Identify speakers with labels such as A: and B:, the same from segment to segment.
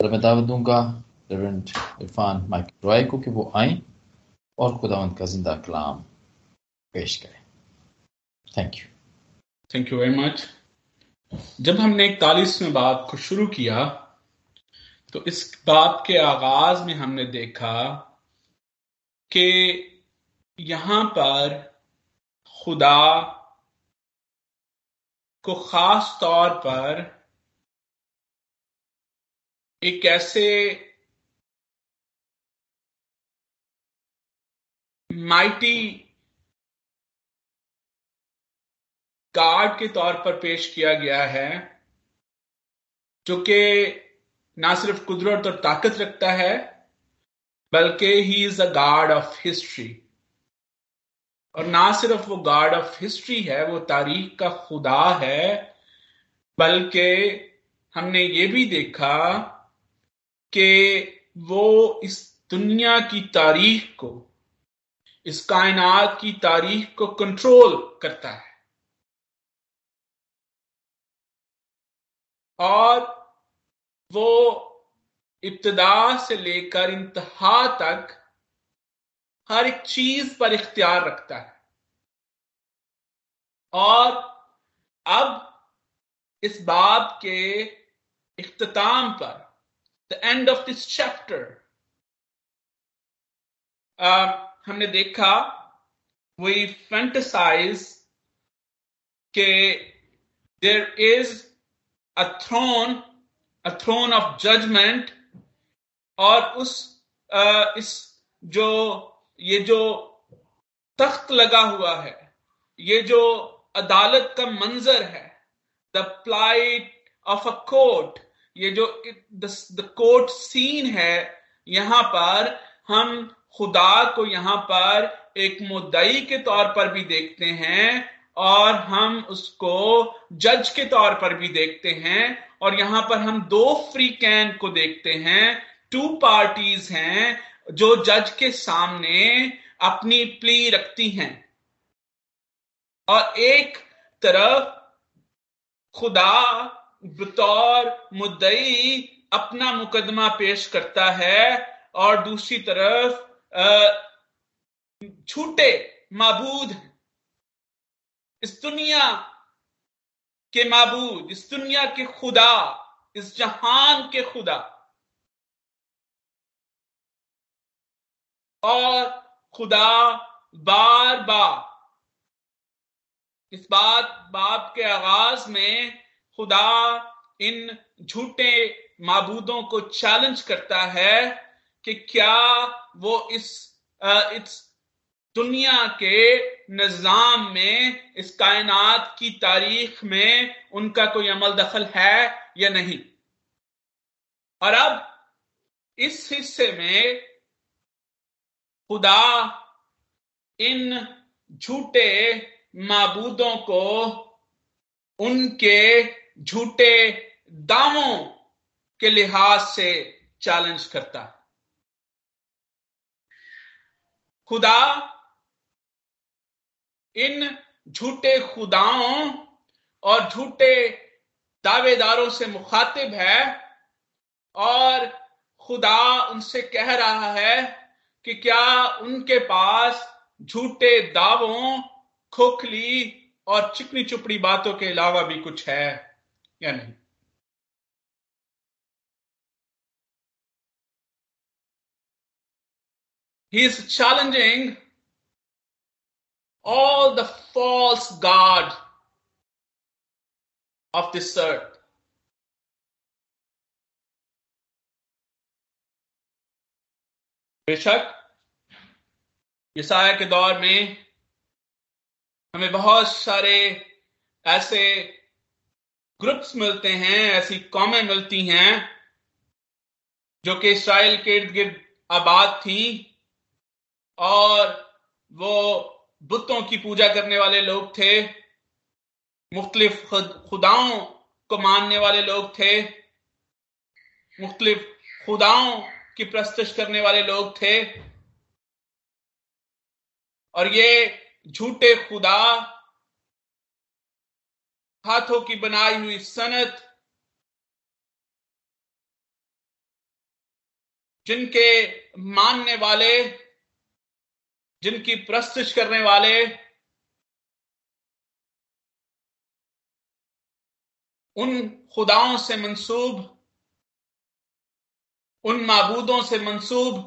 A: और मैं दावत दूँगा रेवरेंड इरफान माइक रॉय को कि वो आए और खुदावंद का ज़िंदा कलाम पेश करें। Thank you
B: thank you very much जब हमने इकतालीसवें बात को शुरू किया तो इस बात के आगाज़ में हमने देखा कि यहाँ पर खुदा को खास तौर पर एक ऐसे माइटी कार्ड के तौर पर पेश किया गया है, जो कि ना सिर्फ़ कुदरत और ताकत रखता है, बल्कि he is a guard of history और ना सिर्फ़ वो गार्ड ऑफ़ हिस्ट्री है, वो तारीख का खुदा है, बल्कि हमने ये भी देखा कि वो इस दुनिया की तारीख को, इस कायनात की तारीख को कंट्रोल करता है। और वो इब्तदा से लेकर इंतहा तक हर एक चीज़ पर इख्तियार रखता है। और अब इस बात के इख्ताम पर the end of this chapter हमने देखा वी फेंटिसाइज के there is a throne a throne of judgment और उस uh, इस जो ये जो तख्त लगा हुआ है ये जो अदालत का मंजर है the plight of a court ये जो द कोर्ट सीन है, यहाँ पर हम खुदा को यहाँ पर एक मुद्दई के तौर पर भी देखते हैं और हम उसको जज के तौर पर भी देखते हैं और यहाँ पर हम दो फ्री कैन को देखते हैं। टू पार्टीज़ हैं जो जज के सामने अपनी प्ली रखती हैं। और एक तरफ़ खुदा बतौर मुद्दई अपना मुकदमा पेश करता है और दूसरी तरफ़ झूठे मबूद इस दुनिया के मबूद, इस दुनिया के खुदा, इस जहान के खुदा। और खुदा बार बार इस बात, बाप के आगाज़ में खुदा इन झूठे मबूदों को चैलेंज करता है कि क्या वो इस इस दुनिया के निज़ाम में, इस कायनात की तारीख में उनका कोई अमल दखल है या नहीं? और अब इस हिस्से में खुदा इन झूठे माबूदों को उनके झूठे दावों के लिहाज से चैलेंज करता। है खुदा, इन झूठे खुदाओं और झूठे दावेदारों से मुखातिब है और खुदा उनसे कह रहा है कि क्या उनके पास झूठे दावों, खोखली और चिकनी चुपड़ी बातों के अलावा भी कुछ है? या नहीं He is challenging all the false God of this earth. बेशक ईसाया के दौर में हमें बहुत सारे ऐसे ग्रुप्स मिलते हैं, ऐसी कौमें मिलती हैं, जो कि इसराइल के इर्द गिर्द आबाद थी, और वो बुतों की पूजा करने वाले लोग थे, मुख्तलिफ़ खुद, खुदाओं को मानने वाले लोग थे, मुख्तलिफ़ खुदाओं की प्रस्तुश करने वाले लोग थे, और ये झूठे खुदा हाथों की बनाई हुई सनत, जिनके मानने वाले, जिनकी प्रस्तुत करने वाले, उन खुदाओं से मंसूब, उन मबूदों से मंसूब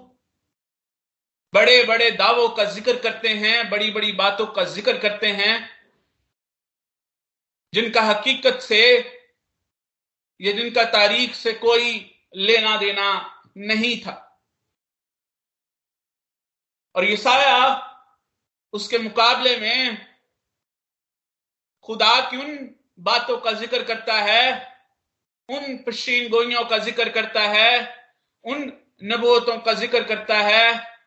B: बड़े बड़े दावों का ज़िक्र करते हैं बड़ी बड़ी बातों का ज़िक्र करते हैं। जिनका हकीकत से या जिनका तारीख से कोई लेना देना नहीं था। और ये साया उसके मुकाबले में खुदा की उन बातों का ज़िक्र करता है, उन पशीन गोइयों का ज़िक्र करता है, उन नबूतों का ज़िक्र करता है,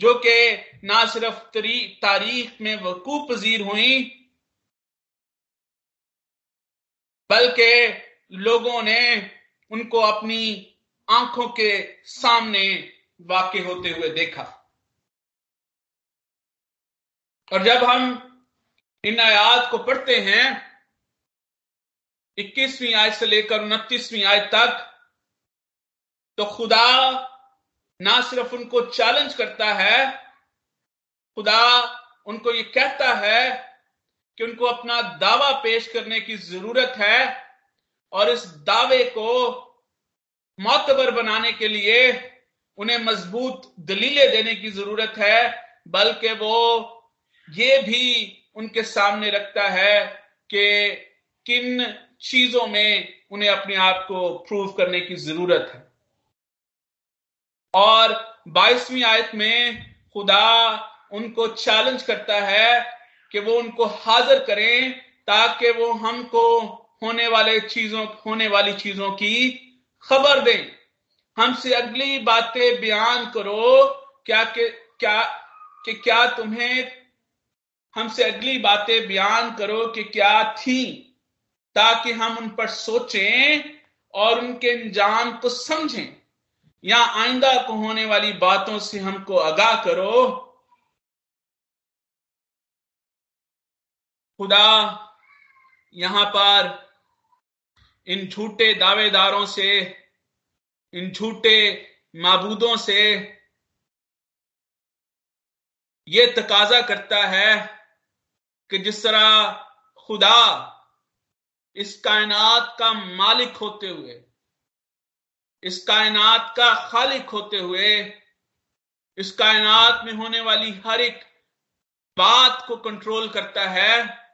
B: जो कि ना सिर्फ़ तारीख में वकू पजीर हुई बल्कि लोगों ने उनको अपनी आँखों के सामने वाकई होते हुए देखा। और जब हम इन आयात को पढ़ते हैं, इक्कीसवीं आयत से लेकर उनतीसवीं आयत तक तो खुदा ना सिर्फ़ उनको चैलेंज करता है, खुदा उनको ये कहता है कि उनको अपना दावा पेश करने की ज़रूरत है और इस दावे को मोतबर बनाने के लिए उन्हें मज़बूत दलीलें देने की ज़रूरत है, बल्कि वो ये भी उनके सामने रखता है कि किन चीज़ों में उन्हें अपने आप को प्रूव करने की ज़रूरत है। और बाईसवीं आयत में खुदा उनको चैलेंज करता है कि वो उनको हाजिर करें ताकि वो हमको होने वाले चीज़ों, होने वाली चीज़ों की खबर दें। हमसे अगली बातें बयान करो, क्या कि क्या कि क्या तुम्हें हमसे अगली बातें बयान करो कि क्या थी, ताकि हम उन पर सोचें और उनके अंजाम को समझें। या आइंदा को होने वाली बातों से हमको आगाह करो खुदा यहाँ पर इन झूठे दावेदारों से, इन झूठे मबूदों से ये तकाजा करता है कि जिस तरह खुदा इस कायनात का मालिक होते हुए, इस कायनात का खालिक होते हुए, इस कायनात में होने वाली हर एक बात को कंट्रोल करता है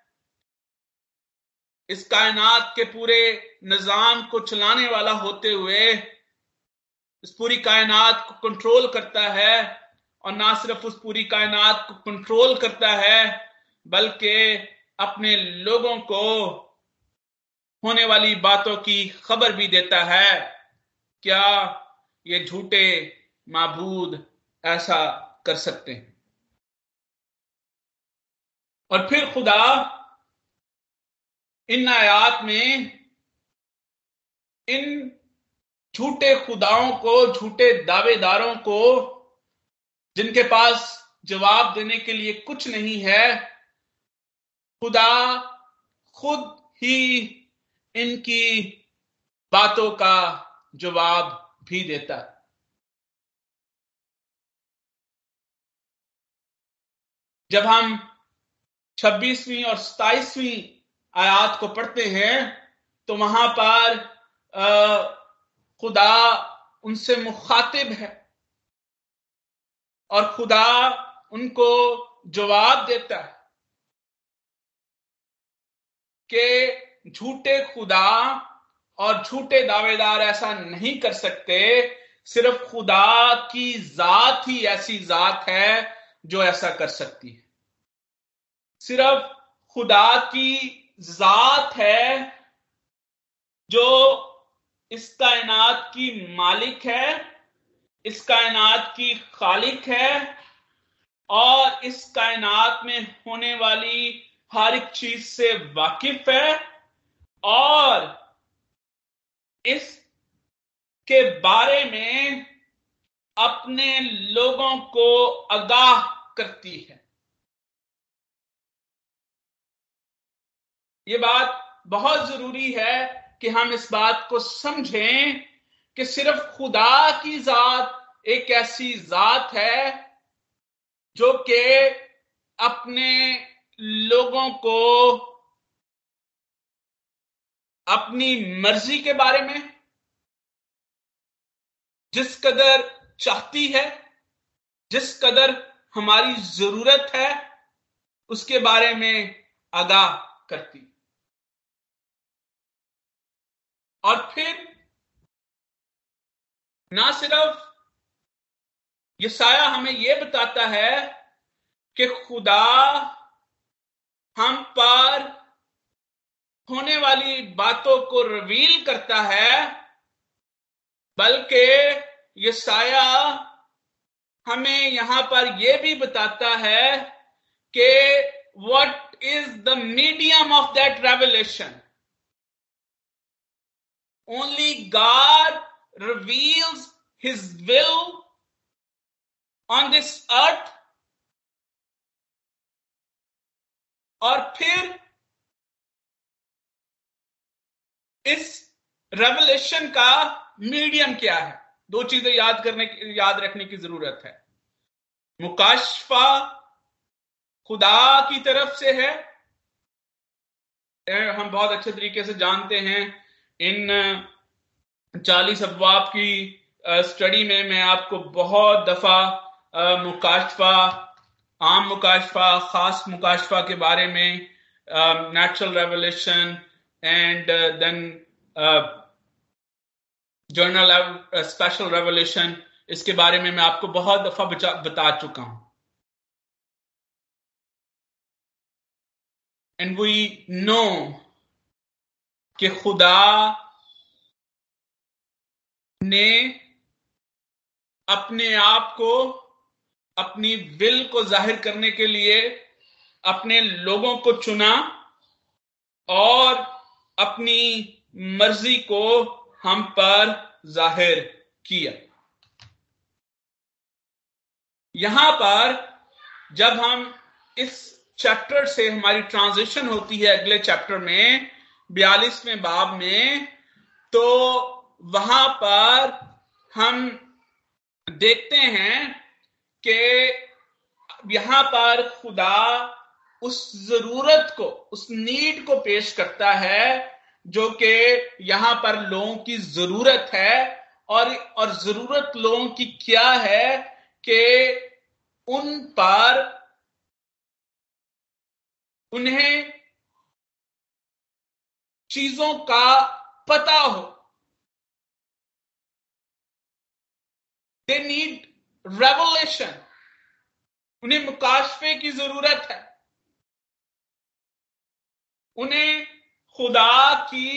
B: इस कायनात के पूरे निज़ाम को चलाने वाला होते हुए, इस पूरी कायनात को कंट्रोल करता है और ना सिर्फ़ उस पूरी कायनात को कंट्रोल करता है, बल्कि अपने लोगों को होने वाली बातों की खबर भी देता है। क्या ये झूठे माबूद ऐसा कर सकते हैं? और फिर खुदा इन आयात में, इन झूठे खुदाओं को, झूठे दावेदारों को, जिनके पास जवाब देने के लिए कुछ नहीं है, खुदा खुद ही इनकी बातों का जवाब भी देता जब हम 26वीं और 27वीं आयात को पढ़ते हैं तो वहाँ पर खुदा उनसे मुखातिब है। और खुदा उनको जवाब देता है कि झूठे खुदा और झूठे दावेदार ऐसा नहीं कर सकते, सिर्फ़ खुदा की जात ही ऐसी जात है जो ऐसा कर सकती है। सिर्फ़ खुदा की जात है जो इस कायनात की मालिक है, इस कायनात की खालिक है, और इस कायनात में होने वाली हर एक चीज़ से वाकिफ है, और इस के बारे में अपने लोगों को आगाह करती है। ये बात बहुत ज़रूरी है कि हम इस बात को समझें कि सिर्फ़ खुदा की जात एक ऐसी जात है जो कि अपने लोगों को अपनी मर्ज़ी के बारे में जिस कदर चाहती है, जिस कदर हमारी ज़रूरत है, उसके बारे में आगाह करती। और फिर ना सिर्फ़ ये साया हमें यह बताता है कि खुदा हम पर होने वाली बातों को रिवील करता है, बल्कि ये साया हमें यहाँ पर यह भी बताता है कि what is the medium of that revelation? Only god reveals his will on this earth. और फिर इस रेवलेशन का मीडियम क्या है? दो चीज़ें याद करने याद रखने की ज़रूरत है। मुकाशफा खुदा की तरफ़ से है। हम बहुत अच्छे तरीके से जानते हैं इन चालीस अफवाब की स्टडी में मैं आपको बहुत दफ़ा मुकाशफा, आम मुकाशफा, खास मुकाशफा के बारे में natural revelation and then general special revolution इसके बारे में मैं आपको बहुत दफ़ा बता चुका हूँ। एंड वी नो कि खुदा ने अपने आप को, अपनी विल को ज़ाहिर करने के लिए अपने लोगों को चुना और अपनी मर्ज़ी को हम पर ज़ाहिर किया। यहाँ पर जब हम इस चैप्टर से हमारी ट्रांजिशन होती है अगले चैप्टर में बयालीसवें बाब में तो वहाँ पर हम देखते हैं कि यहाँ पर खुदा उस ज़रूरत को, उस नीड को पेश करता है, जो कि यहाँ पर लोगों की ज़रूरत है, और और ज़रूरत लोगों की क्या है कि उन पर उन्हें चीज़ों का पता हो। दे नीड रेवोलेशन उन्हें मुकाशफे की ज़रूरत है। उन्हें खुदा की,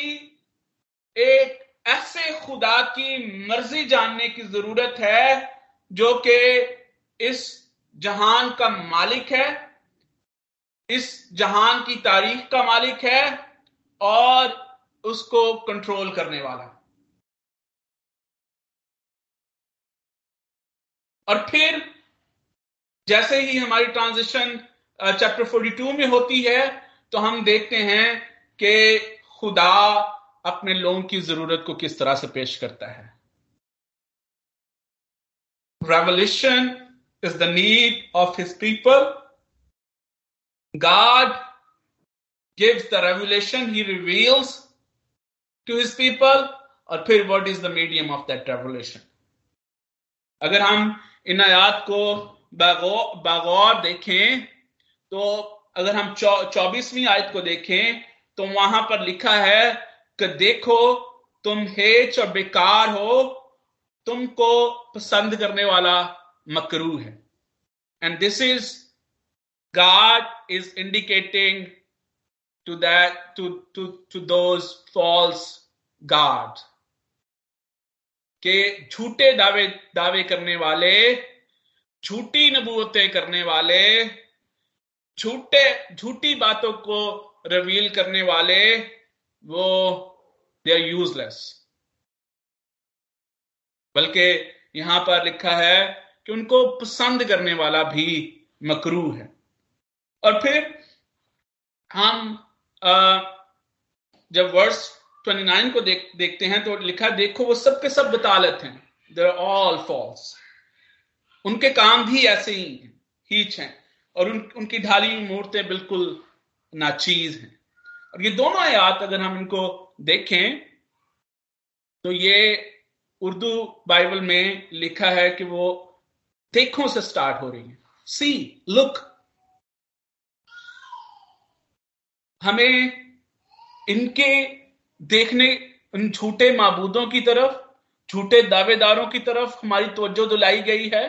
B: एक ऐसे खुदा की मर्ज़ी जानने की ज़रूरत है, जो कि इस जहान का मालिक है, इस जहान की तारीख का मालिक है और उसको कंट्रोल करने वाला। और फिर, जैसे ही हमारी ट्रांजिशन चैप्टर 42 में होती है तो हम देखते हैं कि खुदा अपने लोगों की ज़रूरत को किस तरह से पेश करता है। Revolution is the need of his people god gives the revolution he reveals to his people और फिर what is the medium of that revolution अगर हम इन आयात को बागौर देखें तो अगर हम चौबीसवीं आयत को देखें तो वहाँ पर लिखा है कि देखो, तुम हेच और बेकार हो, तुमको पसंद करने वाला मकरू है। And this is god is indicating to that to to to those false god के झूठे दावे दावे करने वाले, झूठी नबूतें करने वाले, झूठे, झूठी बातों को रिवील करने वाले, वो दे आर यूजलेस बल्कि यहाँ पर लिखा है कि उनको पसंद करने वाला भी मकरू है। और फिर हम जब वर्स 29 को देख देखते हैं तो लिखा देखो वो सब के सब बतालत हैं। देर ऑल फॉल्स उनके काम भी ऐसे ही हैं हीच हैं। और उन, उनकी ढाली मूर्तें बिल्कुल नाचीज हैं। और ये दोनों आयात अगर हम इनको देखें तो ये उर्दू बाइबल में लिखा है कि वो देखो से स्टार्ट हो रही है। सी लुक हमें इनके देखने, उन झूठे माबूदों की तरफ़, झूठे दावेदारों की तरफ़ हमारी तवज्जो दिलाई गई है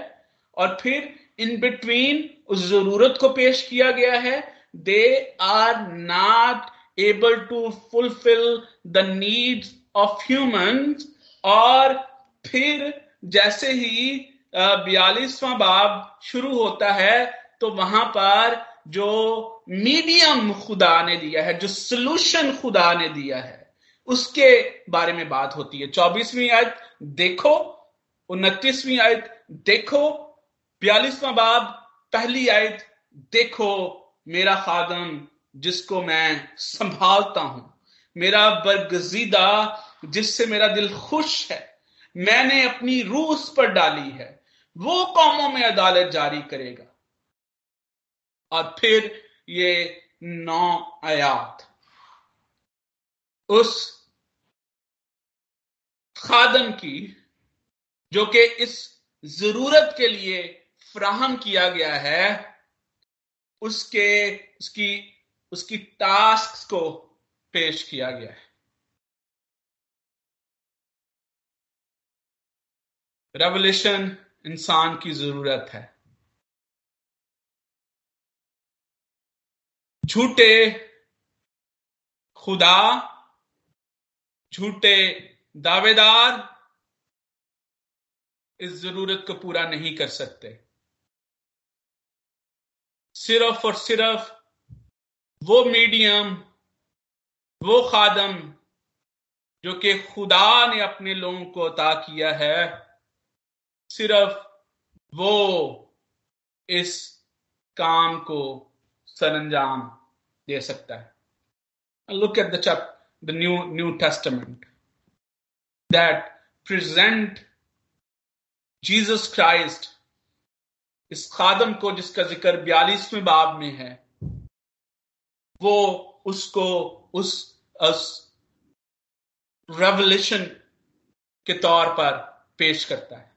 B: और फिर इन बिटवीन उस ज़रूरत को पेश किया गया है। They are not able to fulfil the needs of humans और फिर जैसे ही बयालीसवां बाब शुरू होता है तो वहाँ पर जो मीडियम खुदा ने दिया है, जो सोल्यूशन खुदा ने दिया है, उसके बारे में बात होती है। चौबीसवीं आयत, देखो। उनतीसवीं आयत, देखो। बयालीसवां बाब, पहली आयत, देखो मेरा खादम जिसको मैं संभालता हूँ। मेरा बरगजीदा जिससे मेरा दिल खुश है, मैंने अपनी रूह पर डाली है। वो कौमों में अदालत जारी करेगा। और फिर ये नौ आयात। उस खादम की, जो कि इस ज़रूरत के लिए फ्राहम किया गया है, उसके, उसकी उसकी टास्क को पेश किया गया है। रेवल्यूशन इंसान की ज़रूरत है। झूठे खुदा, झूठे दावेदार इस ज़रूरत को पूरा नहीं कर सकते। सिर्फ़ और सिर्फ़ वो मीडियम, वो खादम जो कि खुदा ने अपने लोगों को अता किया है, सिर्फ़ वो इस काम को सरंजाम दे सकता है। Look at the chap the New New Testament that present Jesus Christ इस खादम को जिसका ज़िक्र बयालीसवें बाब में है वो उसको उस, रेवल्यूशन के तौर पर पेश करता है।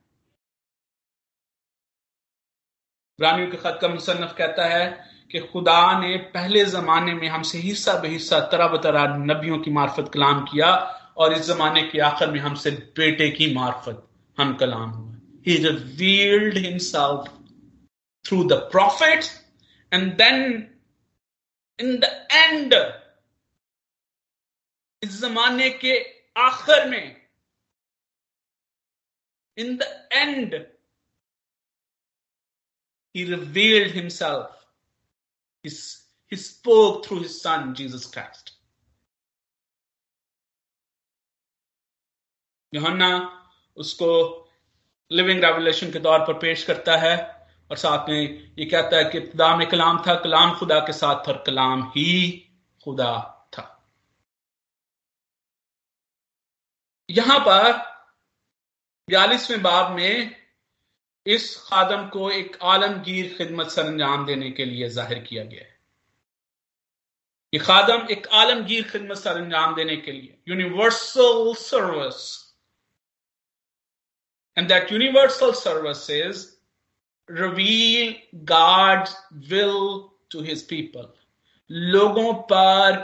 B: रानियों के खत का मुसन्फ कहता है कि खुदा ने पहले जमाने में हमसे हिस्सा बेहिस्सा तरह बतरा नबियों की मार्फत कलाम किया और इस जमाने के आखिर में हमसे बेटे की मार्फत हम कलाम हुए ही revealed himself through the prophets and then in the end, इस जमाने के आखिर में in the end he revealed himself. He, he spoke through his son, Jesus Christ. Yohanna उसको लिविंग रेवलेशन के तौर पर पेश करता है और साथ में ये कहता है कि इब्तदा में कलाम था कलाम खुदा के साथ था और कलाम ही खुदा था यहाँ पर बयालीसवें बाब में इस खादम को एक आलमगीर खिदमत सर अंजाम देने के लिए ज़ाहिर किया गया है। ये खादम एक आलमगीर खिदमत सर अंजाम देने के लिए universal service and that universal service is reveal God will to his people लोगों पर,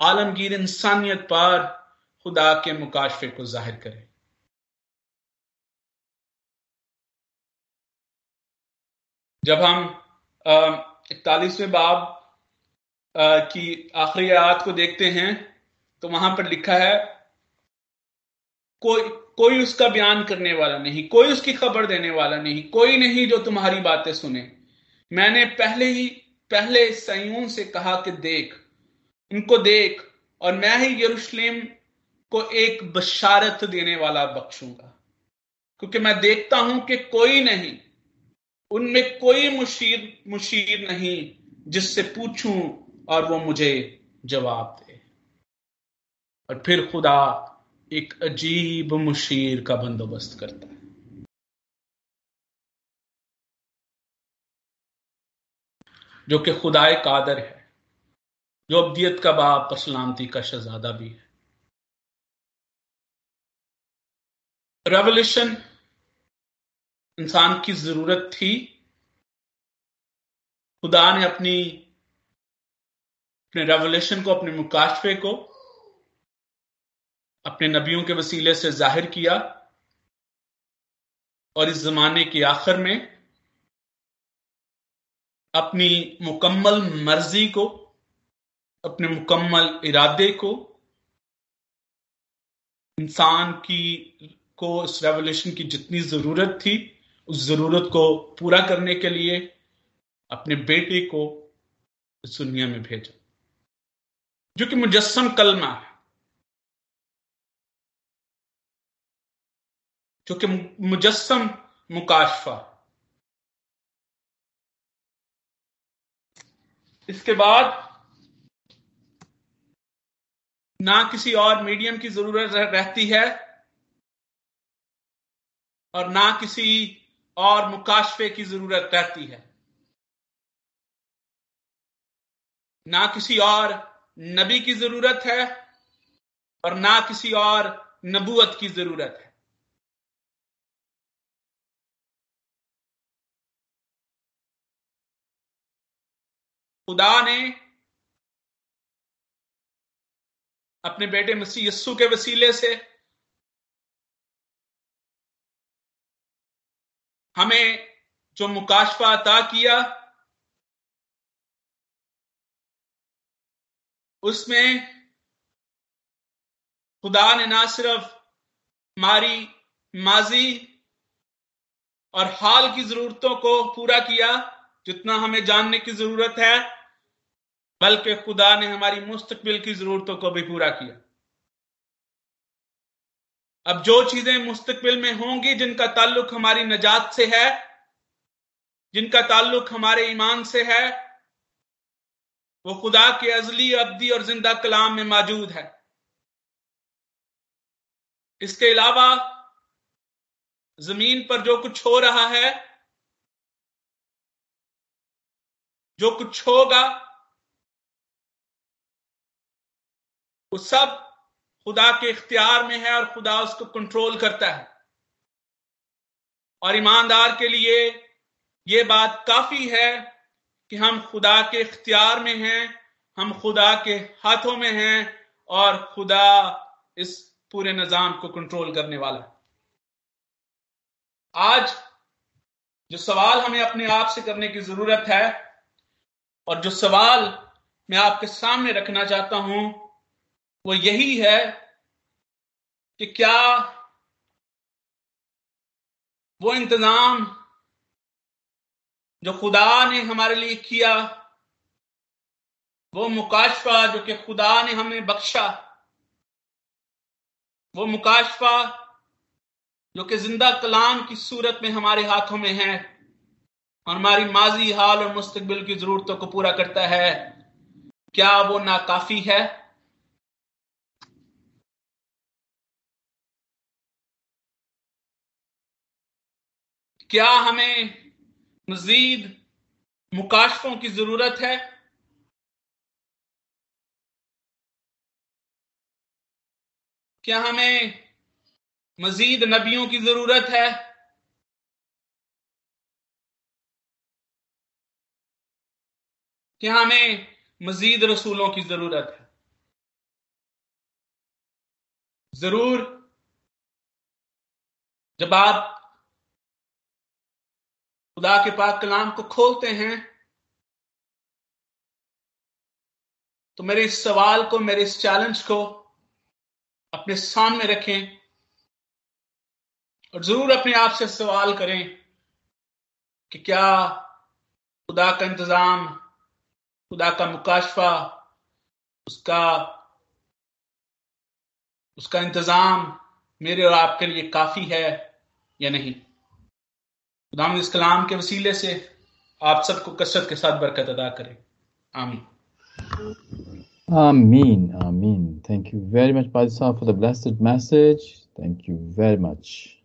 B: आलमगीर इंसानियत पर खुदा के मुकाशफे को ज़ाहिर करे। जब हम इकतालीसवें बाब की आखिरी आयत को देखते हैं तो वहाँ पर लिखा है, कोई कोई उसका बयान करने वाला नहीं, कोई उसकी खबर देने वाला नहीं, कोई नहीं जो तुम्हारी बातें सुने। मैंने पहले ही, पहले सयून से कहा कि देख, इनको देख, और मैं ही यरूशलेम को एक बशारत देने वाला बख्शूँगा। क्योंकि मैं देखता हूँ कि कोई नहीं उनमें कोई मुशीर मुशीर नहीं जिससे पूछूँ और वो मुझे जवाब दे। और फिर खुदा एक अजीब मुशीर का बंदोबस्त करता है। जो कि खुदाए कादर है। जो अब्दियत का बाप और सलामती का शहजादा भी है। रेवल्यूशन इंसान की ज़रूरत थी, खुदा ने अपनी, अपने रेवोल्यूशन को, अपने मुकाशफे को, अपने नबियों के वसीले से ज़ाहिर किया और इस जमाने के आखिर में अपनी मुकम्मल मर्ज़ी को, अपने मुकम्मल इरादे को, इंसान की, को इस रेवोल्यूशन की जितनी ज़रूरत थी उस ज़रूरत को पूरा करने के लिए अपने बेटे को इस दुनिया में भेजा। जो कि मुजस्म कलमा है। जो कि मुजस्म मुकाशफा। इसके बाद ना किसी और मीडियम की ज़रूरत रहती है और ना किसी और मुकाशफे की ज़रूरत रहती है। ना किसी और नबी की ज़रूरत है और ना किसी और नबूत की ज़रूरत है। खुदा ने अपने बेटे मसीह यस्सु के वसीले से हमें जो मुकाशफा अता किया, उसमें खुदा ने ना सिर्फ़ हमारी माजी और हाल की जरूरतों को पूरा किया, जितना हमें जानने की ज़रूरत है, बल्कि खुदा ने हमारी मुस्तकबिल की जरूरतों को भी पूरा किया। अब जो चीज़ें मुस्तकबिल में होंगी, जिनका ताल्लुक हमारी नजात से है, जिनका ताल्लुक हमारे ईमान से है, वो खुदा के अजली, अब्दी और ज़िंदा कलाम में मौजूद है। इसके अलावा ज़मीन पर जो कुछ हो रहा है, जो कुछ होगा, वो सब खुदा के इख्तियार में है और खुदा उसको कंट्रोल करता है। और ईमानदार के लिए ये बात काफ़ी है कि हम खुदा के इख्तियार में हैं, हम खुदा के हाथों में हैं और खुदा इस पूरे निज़ाम को कंट्रोल करने वाला है। आज जो सवाल हमें अपने आप से करने की ज़रूरत है और जो सवाल मैं आपके सामने रखना चाहता हूँ वो यही है कि क्या वो इंतज़ाम जो खुदा ने हमारे लिए किया, वो मुकाशफा जो कि खुदा ने हमें बख्शा, वो मुकाशफा जो कि ज़िंदा कलाम की सूरत में हमारे हाथों में है और हमारी माजी हाल और मुस्तकबिल की जरूरतों को पूरा करता है, क्या वो नाकाफी है? क्या हमें मजीद मुकाशफों की ज़रूरत है? क्या हमें मजीद नबियों की ज़रूरत है? क्या हमें मजीद रसूलों की ज़रूरत है? ज़रूर। जब आप खुदा के पाक कलाम को खोलते हैं तो मेरे इस सवाल को, मेरे इस चैलेंज को अपने सामने रखें और ज़रूर अपने आप से सवाल करें कि क्या खुदा का इंतज़ाम, खुदा का मुकाशफा, उसका उसका इंतज़ाम मेरे और आपके लिए काफ़ी है या नहीं? खुदाम इस कलाम के वसीले से आप सबको कसरत के साथ बरकत अदा करें आमीन
A: Amin. Amin. Thank you very much, Padishah, for the blessed message. Thank you very much.